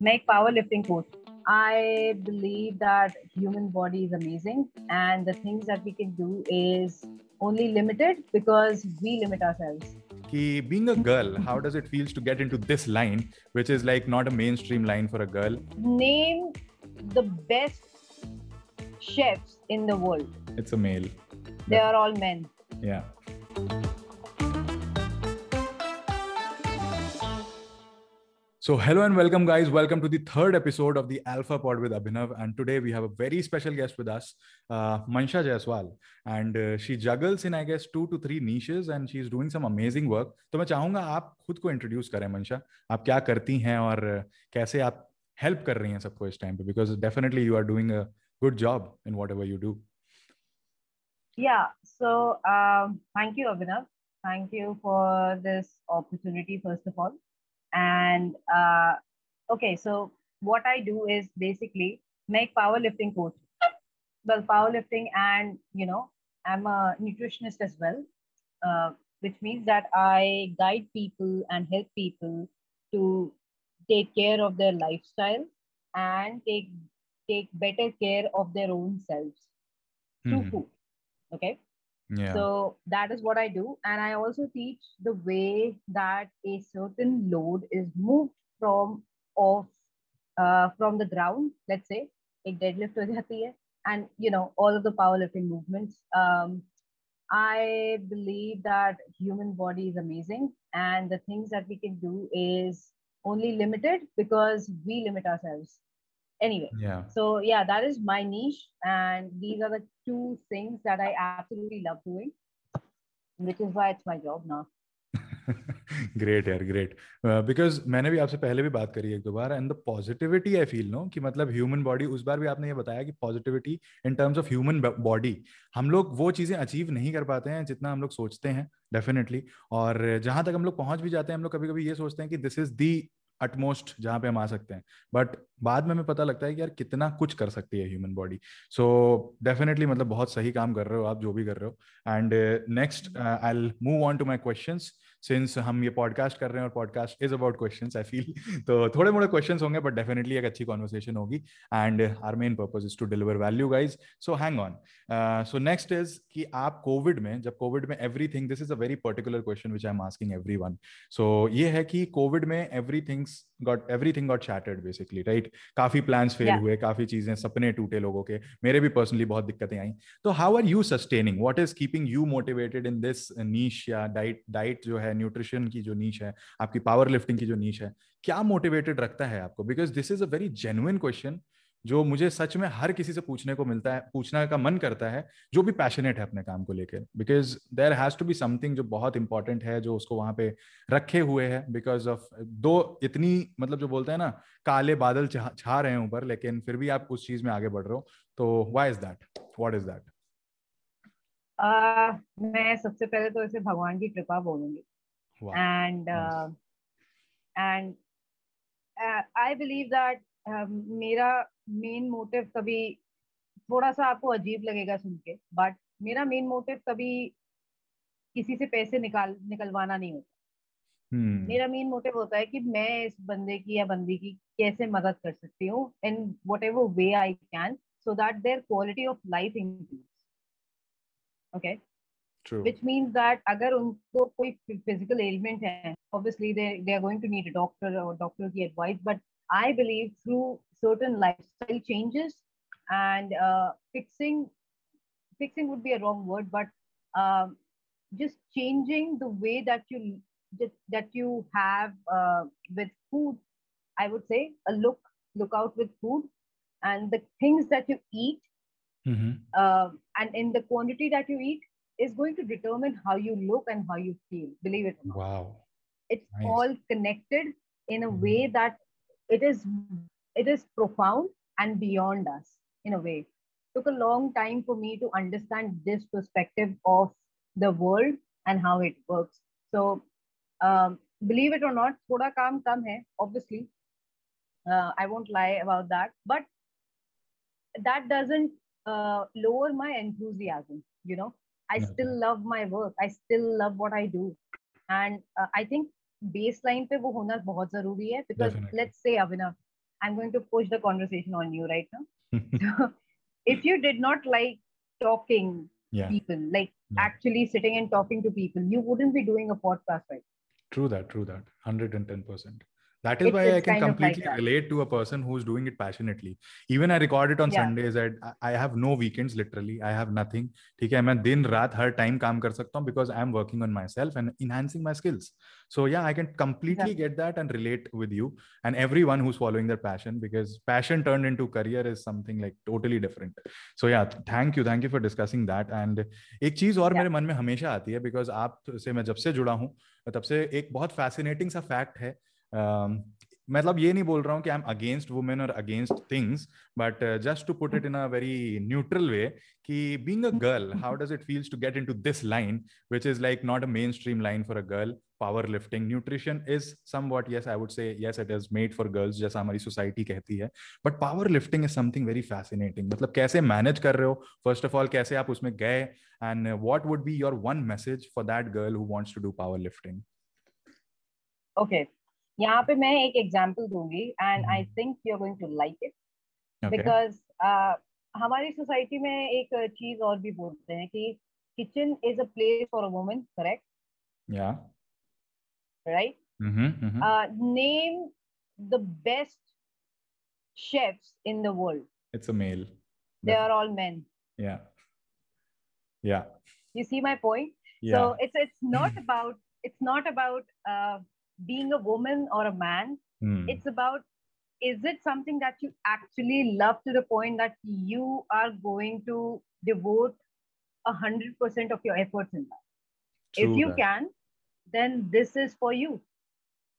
make powerlifting coach. I believe that human body is amazing and the things that we can do is only limited because we limit ourselves. Ki being a girl, how does it feels to get into this line, which is like not a mainstream line for a girl? Name the best chefs in the world. It's a male. They are all men. Yeah. So, hello and welcome, guys. Welcome to the third episode of the Alpha Pod with Abhinav. And today we have a very special guest with us, uh, Mansha Jaiswal. And uh, she juggles in, I guess, two to three niches and she's doing some amazing work. तो मैं चाहूंगा आप खुद को introduce करें मंशा आप क्या करती हैं और कैसे आप हेल्प कर रही हैं सबको इस टाइम पे because definitely you are doing a good job in whatever you do Yeah, so um, thank you, Abhinav. Thank you for this opportunity, first of all. And uh, okay, so what I do is basically make powerlifting coach. Well, powerlifting, and you know, I'm a nutritionist as well, uh, which means that I guide people and help people to take care of their lifestyle and take take better care of their own selves through mm. food. Okay. Yeah. So that is what I do. And I also teach the way that a certain load is moved from off uh, from the ground, let's say, a deadlift jati hai, and you know, all of the powerlifting movements. Um, I believe that human body is amazing and the things that we can do is only limited because we limit ourselves anyway yeah. so yeah that is my niche and these are the two things that i absolutely love doing which is why it's my job now. Great यार great because मैंने भी आपसे पहले भी बात करी एक दो बार and the positivity I feel no कि मतलब ह्यूमन बॉडी उस बार भी आपने ये बताया कि positivity in terms of human body हम लोग वो चीज़ें अचीव नहीं कर पाते हैं जितना हम लोग सोचते हैं डेफिनेटली और जहाँ तक हम लोग पहुँच भी जाते हैं हम लोग कभी कभी ये सोचते हैं कि दिस इज़ दी अटमोस्ट जहाँ पे हम आ सकते हैं। बट बाद में हमें पता लगता है कि यार कितना कुछ कर सकती है ह्यूमन बॉडी सो डेफिनेटली मतलब बहुत सही काम कर रहे हो आप, जो भी कर रहे हो। And next I move on to my questions since हम ये पॉडकास्ट कर रहे हैं और podcast is about question I feel तो थोड़े मोड़े क्वेश्चन होंगे बट डेफिनेटली एक अच्छी कॉन्वर्सेशन होगी. And our main purpose is to deliver value guys so hang on so next is कि आप कोविड में, जब कोविड में everything this is a very particular question which I am asking everyone so ये है कि Covid में every things got everything got shattered basically right काफ़ी प्लान फेल yeah. हुए काफ़ी चीज़ें सपने टूटे लोगों के। मेरे भी पर्सनली बहुत दिक्कतें आई। तो how are you sustaining what is keeping you motivated in this niche या डाइट डाइट जो है न्यूट्रिशन की जो नीच है आपकी पावर लिफ्टिंग की जो नीच है क्या मोटिवेटेड रखता है आपको? Because this is a very genuine question जो मुझे सच में हर किसी से पूछने को मिलता है पूछने का मन करता है जो भी पैशनेट है अपने काम को लेकर। Because there has to be something जो बहुत इंपॉर्टेंट है जो उसको वहाँ पे रखे हुए है। बिकॉज़ ऑफ़ दो इतनी मतलब जो बोलते हैं ना काले बादल छा रहे हैं ऊपर लेकिन फिर भी आप उस चीज़ में आगे बढ़ रहे हो। तो why is that what is that मैं सबसे पहले तो इसे भगवान की कृपा बोलूँगी। And and I believe that मेरा मेन मोटिव कभी थोड़ा सा आपको अजीब लगेगा सुन के बट मेरा मेन मोटिव कभी किसी से पैसे निकाल निकलवाना नहीं होता। Hmm. मेरा मेन मोटिव होता है कि मैं इस बंदे की या बंदी की कैसे मदद कर सकती हूँ in whatever way I can so that their quality of life increase okay which means that अगर उनको कोई फ़िज़िकल एलिमेंट है obviously they they are going to need a doctor और डॉक्टर की advice but I believe through certain lifestyle changes and uh, fixing, fixing would be a wrong word, but um, just changing the way that you just, that you have uh, with food. I would say a look, look out with food, and the things that you eat, mm-hmm. uh, and in the quantity that you eat is going to determine how you look and how you feel. Believe it or not. Wow. It's nice. all connected in a mm-hmm. way that it is it is profound and beyond us in a way. Took a long time for me to understand this perspective of the world and how it works. So um, believe it or not thoda kaam kam hai obviously. Uh, i won't lie about that. But that doesn't uh, lower my enthusiasm you know. I still love my work. I still love what i do. And uh, i think base line पे वो होना बहुत जरूरी है because let's say Abhinav I'm going to push the conversation on you right now. if you did not like talking yeah. people, like yeah. actually sitting and talking to people, you wouldn't be doing a podcast right. True that, true that. 110% that is it's, why it's i can completely like relate to a person who's doing it passionately even i record it on yeah. sundays I, I have no weekends literally i have nothing ठीक है मैं दिन रात हर time काम कर सकता हूँ because i am working on myself and enhancing my skills so yeah i can completely yeah. get that and relate with you and everyone who's following their passion because passion turned into career is something like totally different so yeah thank you thank you for discussing that and एक चीज़ और yeah. मेरे मन में हमेशा आती है because आप से मैं जब से जुड़ा हूँ तब से एक बहुत fascinating सा fact है Um, मतलब ये नहीं बोल रहा हूँ कि आई एम अगेंस्ट वुमेन और against things but just to put it in a very neutral way कि being a girl how does it feels to get into this line which is like not a mainstream line for a girl power lifting nutrition is somewhat yes I would say yes it is made for girls जैसा हमारी society कहती है but power lifting is something very fascinating मतलब कैसे manage कर रहे हो? First of all कैसे आप उसमें गए? And what would be your one message for that girl who wants to do power lifting okay यहाँ पे मैं एक एग्ज़ाम्पल दूँगी and I think you are going to like it because हमारी सोसाइटी में एक चीज़ और भी बोलते हैं कि kitchen is a place for a women correct या right name the best chefs in the it's male they are all men you see my point so it's it's not about it's not about being a woman or a man. Mm. It's about is it something that you actually love to the point that you are going to devote a hundred percent of your efforts in that? True if you that. can, then this is for you.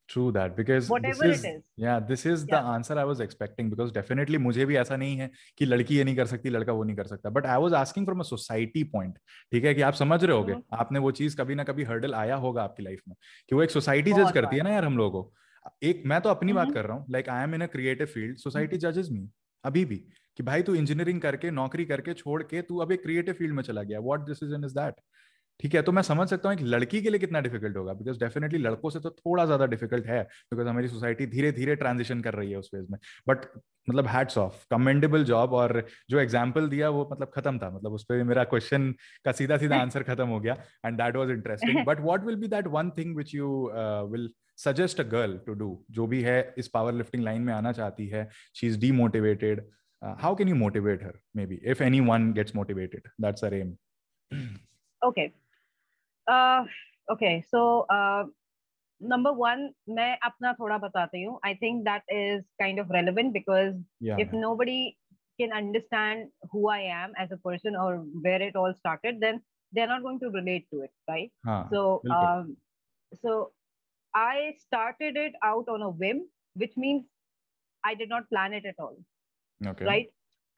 True that because whatever this is, it is yeah this is yeah. the answer i was expecting because definitely मुझे भी ऐसा नहीं है कि लड़की ये नहीं कर सकती लड़का वो नहीं कर सकता but I was asking from a society point ठीक है कि आप समझ रहे होगे mm-hmm. आपने वो चीज़ कभी ना कभी हर्डल आया होगा आपकी लाइफ में कि वो एक सोसाइटी जज करती है ना यार हम लोगों को एक मैं तो अपनी mm-hmm. बात कर रहा हूँ like I am in a creative field society जजेस मी अभी भी कि भाई तू इंजीनियरिंग करके नौकरी करके छोड़ के तू अब एक क्रिएटिव फ़ील्ड में चला गया व्हाट डिसीज़न इज़ दैट ठीक है? तो मैं समझ सकता हूँ एक लड़की के लिए कितना डिफ़िकल्ट होगा बिकॉज़ डेफिनेटली लड़कों से तो थोड़ा ज़्यादा डिफ़िकल्ट है बिकॉज़ हमारी सोसाइटी धीरे धीरे ट्रांजिशन कर रही है उस फ़ेज़ में। बट मतलब हैट्स ऑफ़ कमेंडेबल जॉब और जो एग्ज़ाम्पल दिया वो मतलब खत्म था मतलब उस पर मेरा क्वेश्चन का सीधा सीधा आंसर खत्म हो गया and that was interesting but what will be that one thing which you will suggest a girl to do जो भी है इस पावर लिफ्टिंग लाइन में आना चाहती है she is demotivated how can you motivate her maybe if anyone gets motivated that's a RAM okay uh, okay so uh, number one मैं अपना थोड़ा बताती हूँ I think that is kind of relevant because yeah. if nobody can understand who I am as a person or where it all started then they're not going to relate to it right हाँ, so um, so I started it out on a whim which means I did not plan it at all okay right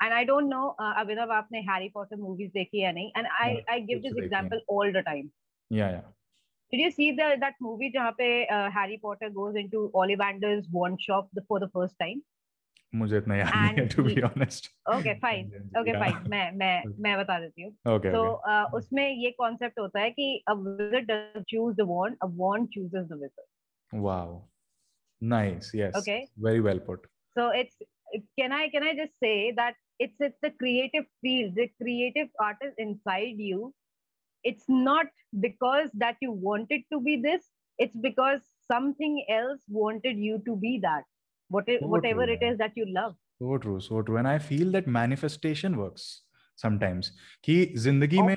and I don't know uh, Abhinav आपने Harry Potter movies देखी या नहीं and I I give this example all the time Yeah, yeah. Did you see the that movie जहाँ पे uh, Harry Potter goes into Ollivander's wand shop the, for the first time? मुझे इतना याद नहीं है to be honest. Okay, fine. Okay, yeah. fine. मैं मैं मैं बता देती हूँ. Okay. So okay. Uh, उसमें ये concept होता है कि a wizard doesn't choose the wand, a wand chooses the wizard. Wow. Nice. Yes. Okay. Very well put. So it's can I can I just say that it's it's the creative field, the creative artist inside you it's not because that you wanted to be this it's because something else wanted you to be that whatever, so whatever true, it is that you love so true so true and i feel that manifestation works sometimes कि जिंदगी में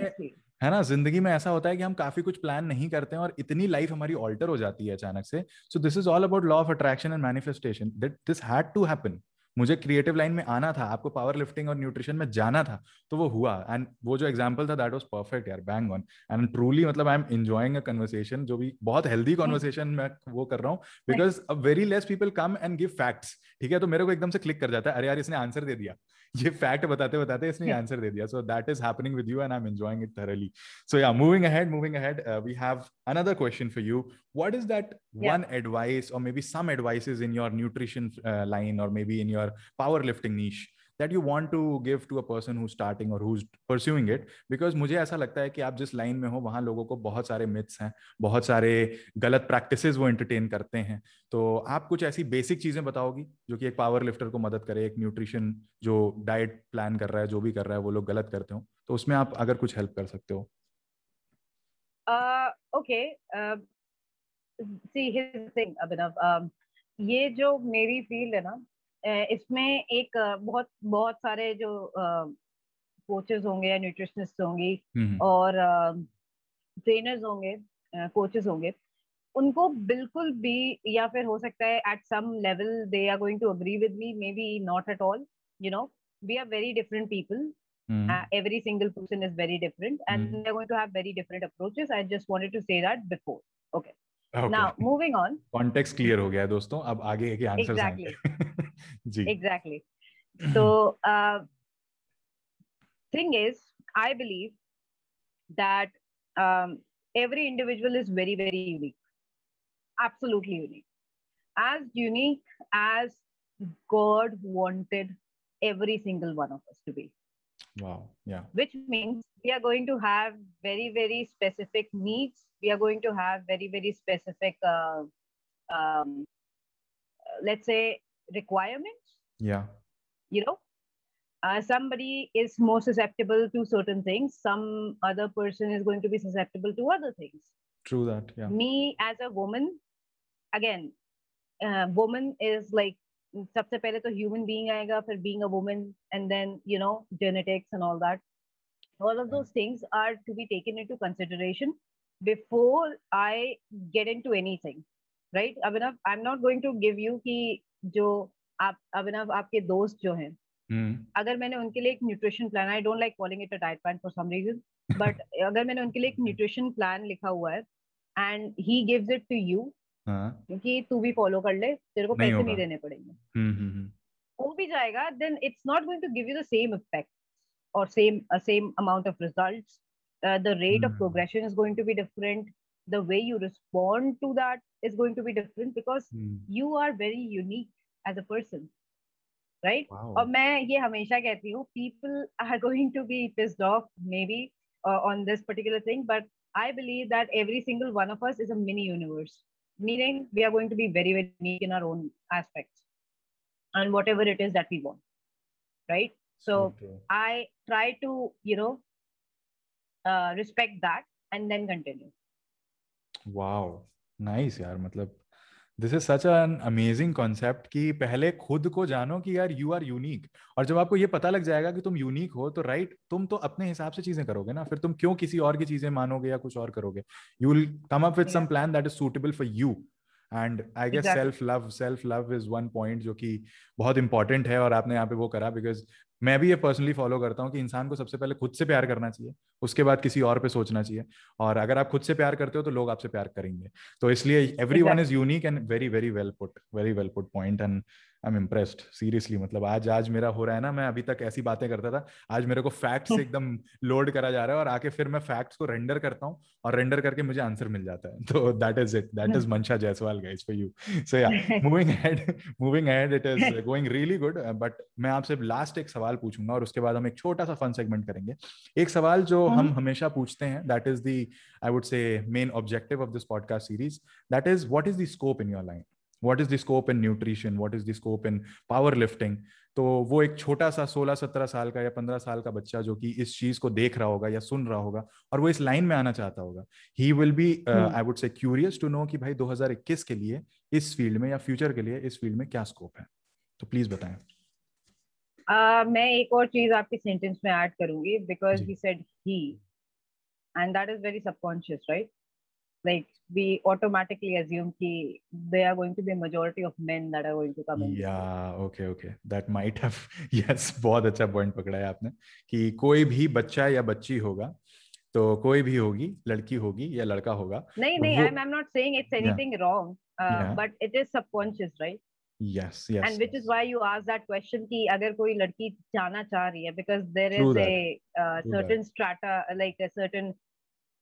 है ना जिंदगी में ऐसा होता है कि हम काफी कुछ प्लान नहीं करते हैं और इतनी लाइफ हमारी ऑल्टर हो जाती है अचानक से so this is all about law of attraction and manifestation that this had to happen मुझे क्रिएटिव लाइन में आना था आपको पावर लिफ्टिंग और न्यूट्रिशन में जाना था तो वो हुआ। एंड वो जो एग्ज़ाम्पल था दैट वॉज़ परफेक्ट यार बैंग ऑन एंड ट्रूली मतलब I am enjoying a conversation जो भी बहुत हेल्दी कॉन्वर्सेशन मैं वो कर रहा हूँ because a very less people come and give facts ठीक है? तो मेरे को एकदम से क्लिक कर जाता है अरे यार इसने आंसर दे दिया। ये फैक्ट बताते बताते इसने आंसर दे दिया। So that is happening with you and I am enjoying it thoroughly so yeah moving ahead moving ahead we have another question for you. What is that yeah. one advice or maybe some advices in your nutrition uh, line or maybe in your powerlifting niche that you want to give to a person who's starting or who's pursuing it. Because मुझे ऐसा लगता है कि आप जिस line में हो, वहाँ लोगों को बहुत सारे मिथ्स हैं, बहुत सारे गलत प्रैक्टिसेस वो एंटरटेन करते हैं। तो आप कुछ ऐसी बेसिक चीज़ें बताओगी जो कि एक पावर लिफ्टर को मदद करे, एक न्यूट्रिशन जो डाइट प्लान कर रहा है, जो भी कर रहा है, वो लोग गलत करते हो। तो उसमें आप अगर कुछ हेल्प कर सकते हो। Okay see his thing Abhinav ये जो मेरी फ़ील्ड है ना इसमें एक बहुत बहुत सारे जो कोचेस होंगे या न्यूट्रिशनिस्ट होंगी हम्म, हम्म। और ट्रेनर्स होंगे कोचेस होंगे उनको बिल्कुल भी या फिर हो सकता है at some level they are going to agree with me maybe not at all you know we are very different people every single person is very different and to have very different approaches I just wanted to say that before okay Now moving on. Context clear हो गया दोस्तों अब आगे के answers exactly. जी exactly. So uh, thing is, I believe um, every individual is very very unique, absolutely unique, as unique as God wanted every single one of us to be. Wow. Yeah. Which means we are going to have very very specific needs. We are going to have very very specific uh, um, let's say requirements. Yeah. You know uh, somebody is more susceptible to certain things. Some other person is going to be susceptible to other things. True that. Yeah. Me as a woman again uh, woman is like सबसे पहले तो human being आएगा फिर being a woman and then you know genetics and all that all of those things are to be taken into consideration before I get into anything, right? Abhinav, I'm not going to give you कि जो आप अभिनव आपके दोस्त जो हैं hmm. अगर मैंने उनके लिए एक nutrition plan I don't like calling it a diet plan for some reason but अगर मैंने उनके लिए एक न्यूट्रिशन प्लान लिखा हुआ है and he gives it to you हाँ। क्योंकि तू भी फॉलो कर ले तेरे को पैसे नहीं देने पड़ेंगे। हम्म, हम्म, हम्म। वो भी जाएगा then it's not going to give you the same effect और same same amount of result the rate of progression is going to be different the way you respond to that is going to be different because you are very unique as a person right और मैं ये हमेशा कहती हूँ people are going to be pissed off maybe on this particular thing but I believe that every single one of us is a mini universe meaning we are going to be very very unique in our own aspects and whatever it is that we want right so okay. I try to you know uh, respect that and then continue wow nice यार मतलब this is such an amazing concept कि पहले खुद को जानो कि यार you are unique और जब आपको ये पता लग जाएगा कि तुम यूनिक हो तो राइट right, तुम तो अपने हिसाब से चीज़ें करोगे ना फिर तुम क्यों किसी और की चीज़ें मानोगे या कुछ और करोगे? You will come up with some plan that is suitable for you and I guess self love self love is one point जो कि बहुत इंपॉर्टेंट है और आपने यहाँ पे वो करा बिकॉज़ मैं भी ये पर्सनली फॉलो करता हूँ कि इंसान को सबसे पहले खुद से प्यार करना चाहिए उसके बाद किसी और पे सोचना चाहिए और अगर आप खुद से प्यार करते हो तो लोग आपसे प्यार करेंगे। तो इसलिए everyone is unique and very very well put very well put point and I am impressed seriously मतलब आज आज मेरा हो रहा है ना मैं अभी तक ऐसी बातें करता था आज मेरे को फैक्ट्स एकदम लोड करा जा रहा है और आके फिर मैं फैक्ट्स को रेंडर करता हूँ और रेंडर करके मुझे आंसर मिल जाता है। तो that is it that is Mansha Jaiswal guys for you so yeah moving ahead moving ahead it is going really good but मैं आपसे लास्ट एक सवाल पूछूँगा और उसके बाद हम एक छोटा सा फन सेगमेंट करेंगे। एक सवाल जो हम हमेशा पूछते हैं that is the I would say main objective of this podcast series that is what is the scope in your line what is the scope in nutrition what is the scope in power lifting तो वो एक छोटा सा 16 17 साल का या 15 साल का बच्चा जो कि इस चीज़ को देख रहा होगा या सुन रहा होगा और वो इस लाइन में आना चाहता होगा। He will be I would say curious to know कि भाई 2021 के लिए इस फ़ील्ड में या फ्यूचर के लिए इस फ़ील्ड में क्या स्कोप है? तो प्लीज़ बताएँ। Uh, मैं एक और चीज़ आपकी सेंटेंस में ऐड करूँगी because he said he and that is very subconscious right like we automatically assume ki they are going to be a majority of men that are going to come in. Yeah okay okay. That might have yes बहुत अच्छा point पकड़ा है आपने कि कोई भी बच्चा या बच्ची होगा तो कोई भी होगी लड़की होगी या लड़का होगा नहीं नहीं I am not saying it's anything wrong but it is subconscious right yes yes and which is why you asked that question ki agar koi ladki जाना चाह रही है because there is a uh, certain that. strata like a certain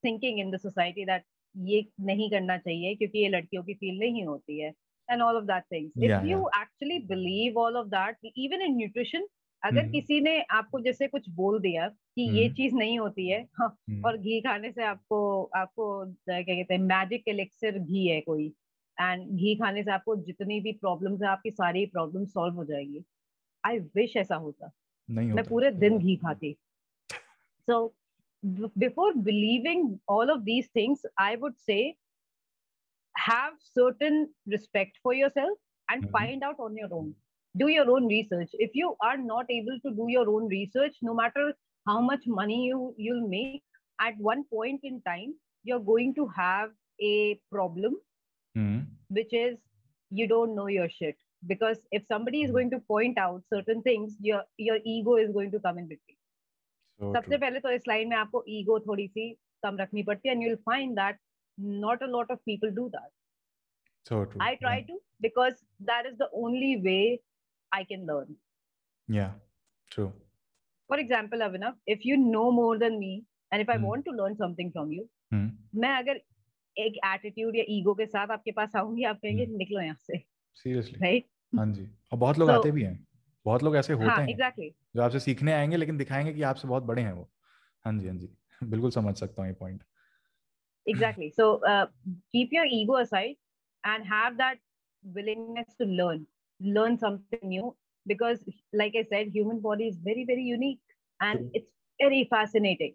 thinking in the society that ये नहीं करना चाहिए क्योंकि ये लड़कियों की फ़ील्ड नहीं होती है and all of that things if yeah, you yeah. actually believe all of that even in nutrition अगर हम्म। किसी ने आपको जैसे कुछ बोल दिया कि ये हम्म। चीज़ नहीं होती है हाँ, हम्म, और घी खाने से आपको आपको क्या कहते हैं मैजिक एलेक्सर घी है कोई एंड घी खाने से आपको जितनी भी प्रॉब्लम है आपकी सारी प्रॉब्लम सॉल्व हो जाएगी। आई विश ऐसा होता। नहीं मैं पूरे दिन घी खाती। So before believing all of these things I would say have certain respect for yourself and find out on your own do your own research if you are not able to do your own research no matter how much money you you'll make at one point in time you are going to have a problem hmm, which is you don't know your shit because if somebody is Mhm. going to point out certain things your your ego is going to come in between so सबसे true. पहले तो इस line में आपको ego थोड़ी सी कम रखनी पड़ती है and you'll find that not a lot of people do that so true. i try yeah. to because that is the only way i can learn yeah true for example avinav if you know more than me and if i Hmm. want to learn something from you hmm, मैं अगर एक attitude या ego के साथ आपके पास आऊँगी आप कहेंगे Hmm. निकलो यहाँ से seriously राइट हाँ जी और बहुत लोग So- आते भी हैं बहुत लोग ऐसे होते हाँ हैं एग्जैक्टली जो आपसे सीखने आएँगे लेकिन दिखाएँगे कि आपसे बहुत बड़े हैं वो हाँ जी हाँ जी बिल्कुल समझ सकता हूँ ये point exactly so uh, keep your ego aside and have that willingness to learn learn something new because like i said human body is very very unique and it's very fascinating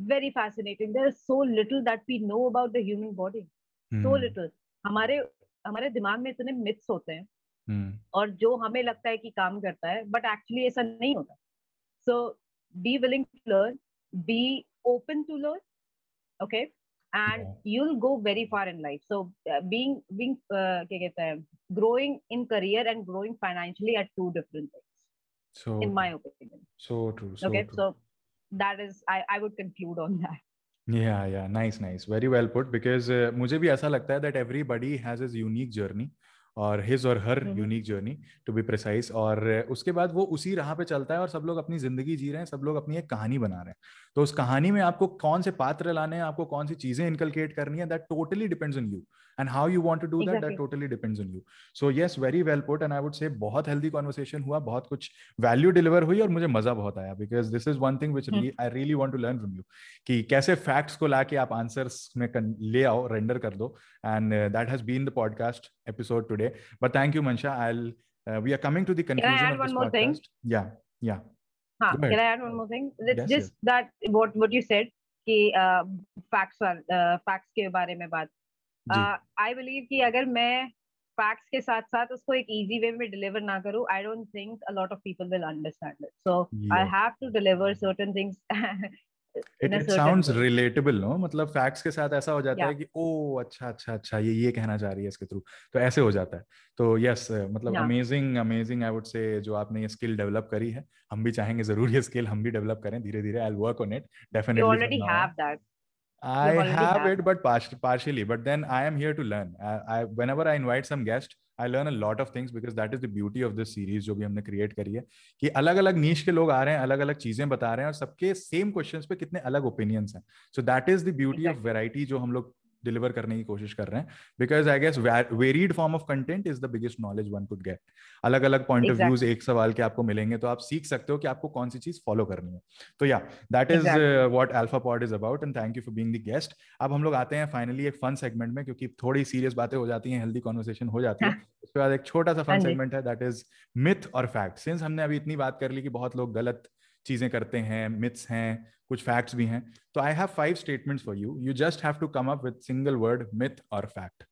very fascinating. There is so little that we know about the human body. Mm. So hmm. little. हमारे हमारे दिमाग में इतने myths होते हैं hmm. और जो हमें लगता है कि काम करता है बट एक्चुअली ऐसा नहीं होता so be willing to learn be open to learn okay and you will go very far in life so being being क्या कहते हैं growing in career and growing financially at two different things in my opinion so true so okay so that is I, I would conclude on that. Yeah yeah. Nice nice. Very well put because uh, mujhe bhi that everybody has his unique journey. और his और हर unique journey to be precise और उसके बाद वो उसी राह पे चलता है और सब लोग अपनी ज़िंदगी जी रहे हैं सब लोग अपनी एक कहानी बना रहे हैं। तो उस कहानी में आपको कौन से पात्र लाने हैं आपको कौन सी चीज़ें इनकलकेट करनी है that totally depends on you and how you want to do that that totally depends on you so yes very well put and I would say बहुत हेल्दी कॉन्वर्सेशन हुआ बहुत कुछ वैल्यू डिलीवर हुई और मुझे मज़ा बहुत आया because this is one thing which. I really want to learn from you कि कैसे फैक्ट्स को लाके आप आंसर्स में ले आओ रेंडर कर दो। And that has been the podcast episode today but thank you Mansha I we are coming to the add conclusion of one this more thing? Podcast yeah yeah हाँ Go ahead. can i add one more thing? It's Yes, just that what what you said कि facts facts के बारे में बात जी I believe कि अगर मैं facts के साथ साथ उसको एक इजी वे में डिलीवर ना करूँ I don't think a lot of people will understand it so I Yeah. Have to deliver certain things it it sounds relatable no मतलब फैक्ट्स के साथ ऐसा हो जाता है कि ओ अच्छा अच्छा अच्छा ये ये कहना चाह रही है इसके थ्रू तो ऐसे हो जाता है। तो यस मतलब Yeah. Amazing amazing I would say जो आपने ये स्किल डेवलप करी है हम भी चाहेंगे ज़रूर ये स्किल हम भी डेवलप करें धीरे धीरे I work on it you definitely already have that. I have have it, but part- partially. But then I am here to learn. I, I whenever I invite some guest, I learn a lot of things because that is the beauty of this series जो भी हमने create करी है कि अलग अलग नीच के लोग आ रहे हैं अलग अलग चीज़ें बता रहे हैं और सबके सेम क्वेश्चन पे कितने अलग ओपिनियंस हैं so that is the beauty of. Variety जो हम लोग डिलीवर करने की कोशिश कर रहे हैं। Because I guess varied form of content is the biggest knowledge one could get अलग अलग पॉइंट ऑफ़ व्यूज़ एक सवाल के आपको मिलेंगे तो आप सीख सकते हो कि आपको कौन सी चीज़ फॉलो करनी है। तो yeah that is what Alpha Pod is about and thank you for being the guest अब हम लोग आते हैं फाइनली एक फन सेगमेंट में क्योंकि थोड़ी सीरियस बातें हो जाती हैं हेल्दी कॉन्वर्सेशन हो जाती है। उसके बाद एक छोटा सा हाँ फन सेगमेंट है दैट इज़ मिथ और फैक्ट सिंस हमने अभी इतनी बात कर ली कि बहुत लोग गलत चीज़ें करते हैं मिथ्स हैं कुछ फैक्ट्स भी हैं। तो I have five statements for you you just have to come up with single word myth और fact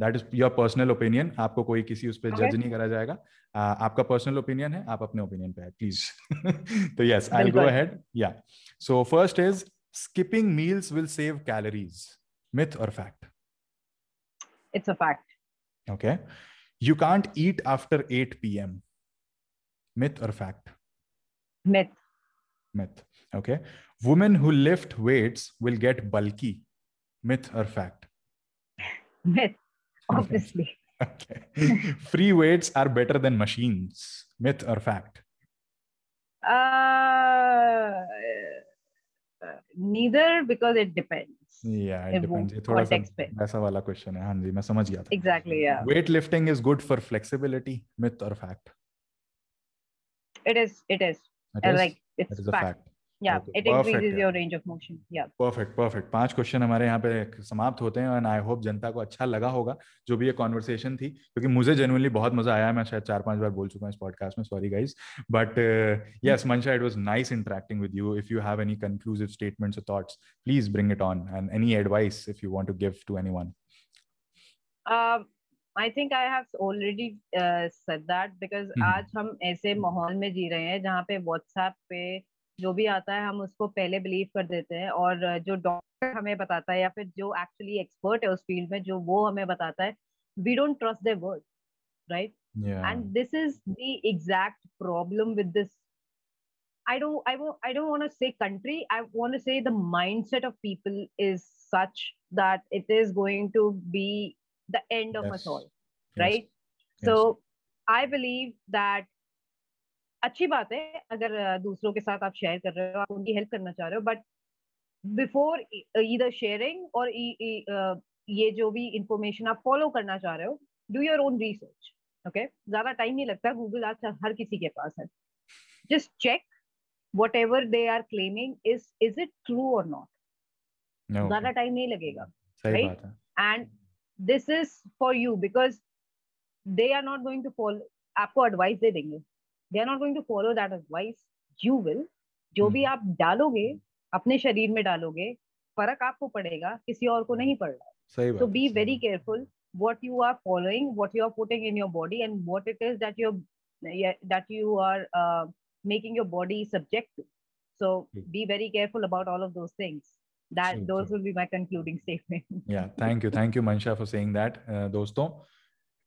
that is your personal opinion आपको कोई किसी उस पर. जज नहीं करा जाएगा। आ, आपका पर्सनल ओपिनियन है आप अपने ओपिनियन पे है प्लीज़ तो yes I go. Ahead yeah so first is skipping meals will save calories myth और fact it's a fact. Okay. You can't eat after 8 p.m. Myth or fact? myth. Myth. Okay. Women who lift weights will get bulky. Myth or fact? myth obviously Okay. Free weights are better than machines. Myth or fact? uh, uh, neither because it depends Yeah, it Eh, वो depends. ये थोड़ा सा context पे। वैसा वाला question है हाँ जी मैं समझ गया था exactly yeah weight lifting is good for flexibility myth or fact it is it is It uh, is? like That it's is a fact. fact. yeah Okay, it perfect, increases yeah. your range of motion. Yeah. Perfect perfect पाँच question हमारे यहाँ पे समाप्त होते हैं and I hope जनता को अच्छा लगा होगा जो भी ये कॉन्वर्सेशन थी क्योंकि मुझे जेनुअनली बहुत मज़ा आया। मैं शायद चार पाँच बार बोल चुका हूँ इस पॉडकास्ट में sorry guys but yes Mansha it was nice interacting with you if you have any conclusive statements और thoughts please bring it on and any advice if you want to give to anyone I think I have already said that because आज हम ऐसे माहौल में जी रहे हैं जहाँ पे व्हाट्सएप पे जो भी आता है हम उसको पहले बिलीव कर देते हैं और uh, जो डॉक्टर हमें बताता है या फिर जो एक्चुअली एक्सपर्ट है उस फ़ील्ड में जो वो हमें बताता है we don't trust the word right and this is the exact problem with this I don't I वो I don't want to say country I want to say the mindset of people is such that it is going to be the end of Yes. us all right Yes. so i believe that अच्छी बात है अगर दूसरों के साथ आप share कर रहे हो आप उनकी हेल्प करना चाह रहे हो बट बिफोर ईदर शेयरिंग और ये जो भी इंफॉर्मेशन आप फॉलो करना चाह रहे हो do your own research okay ज़्यादा टाइम नहीं लगता गूगल आज हर किसी के पास है just check whatever they are claiming is is it true और नॉट. ज़्यादा टाइम नहीं लगेगा सही right? बात है and this is for you because they are not going to follow आपको एडवाइस दे देंगे they are not going to follow that advice you will जो भी हम्म। आप डालोगे अपने शरीर में डालोगे फर्क आपको पड़ेगा किसी और को नहीं पड़ रहा सही बात so है, be सही very बात है। careful what you are following what you are putting in your body and what it is that you yeah, that you are uh, making your body subject to so True. be very careful about all of those things That True, those true. will be my concluding statement. या thank you thank you for saying that. Uh, दोस्तों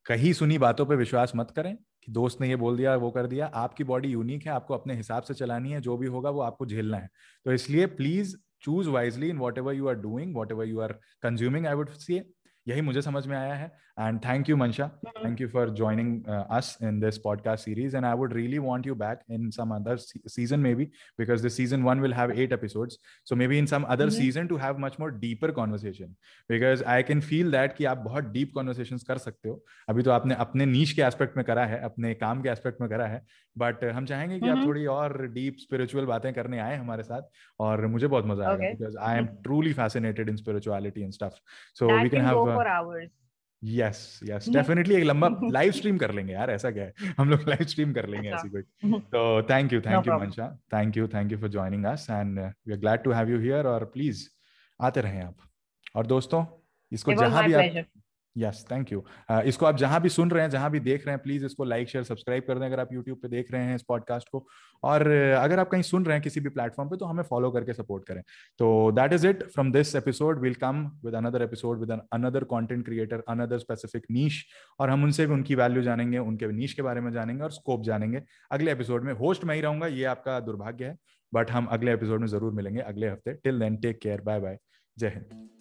कहीं सुनी बातों पे विश्वास मत करें कि दोस्त ने ये बोल दिया वो कर दिया। आपकी बॉडी यूनिक है आपको अपने हिसाब से चलानी है जो भी होगा वो आपको झेलना है। तो इसलिए please choose wisely in whatever you are doing whatever you are consuming I would see यही मुझे समझ में आया है। And thank you Mansha thank you for joining us in this podcast series and I would really want you back in some other season maybe because this season one will have eight episodes so maybe in some other season to have much more deeper conversation because I can feel that कि आप बहुत deep conversation कर सकते हो। अभी तो आपने अपने नीच के एस्पेक्ट में करा है अपने काम के एस्पेक्ट में करा है। बट uh, हम चाहेंगे कि आप थोड़ी और डीप स्पिरिचुअल बातें करने आए हमारे साथ। और मुझे बहुत मज़ा आएगा because I am truly fascinated in spirituality and stuff so we can have go hours yes yes definitely एक लंबा लाइव स्ट्रीम कर लेंगे यार ऐसा क्या है? हम लोग लाइव स्ट्रीम कर लेंगे अच्छा। ऐसी कोई। तो thank you thank you. Mansha thank you thank you for joining us and we are glad to have you here और प्लीज़ आते रहें आप। और दोस्तों इसको जहाँ भी आप यस थैंक यू इसको आप जहाँ भी सुन रहे हैं, जहाँ भी देख रहे हैं प्लीज़ इसको लाइक शेयर सब्सक्राइब कर दें अगर आप यूट्यूब पे देख रहे हैं इस पॉडकास्ट को। और अगर आप कहीं सुन रहे हैं किसी भी प्लेटफॉर्म पे तो हमें फॉलो करके सपोर्ट करें। तो that is it from this episode will come with another episode with another content creator another specific niche और हम उनसे भी उनकी वैल्यू जानेंगे, उनके नीश के बारे में जानेंगे और स्कोप जानेंगे। अगले एपिसोड में होस्ट मैं ही रहूँगा, ये आपका दुर्भाग्य है बट हम अगले एपिसोड में ज़रूर मिलेंगे अगले हफ़्ते। Till then take care bye bye जय हिंद।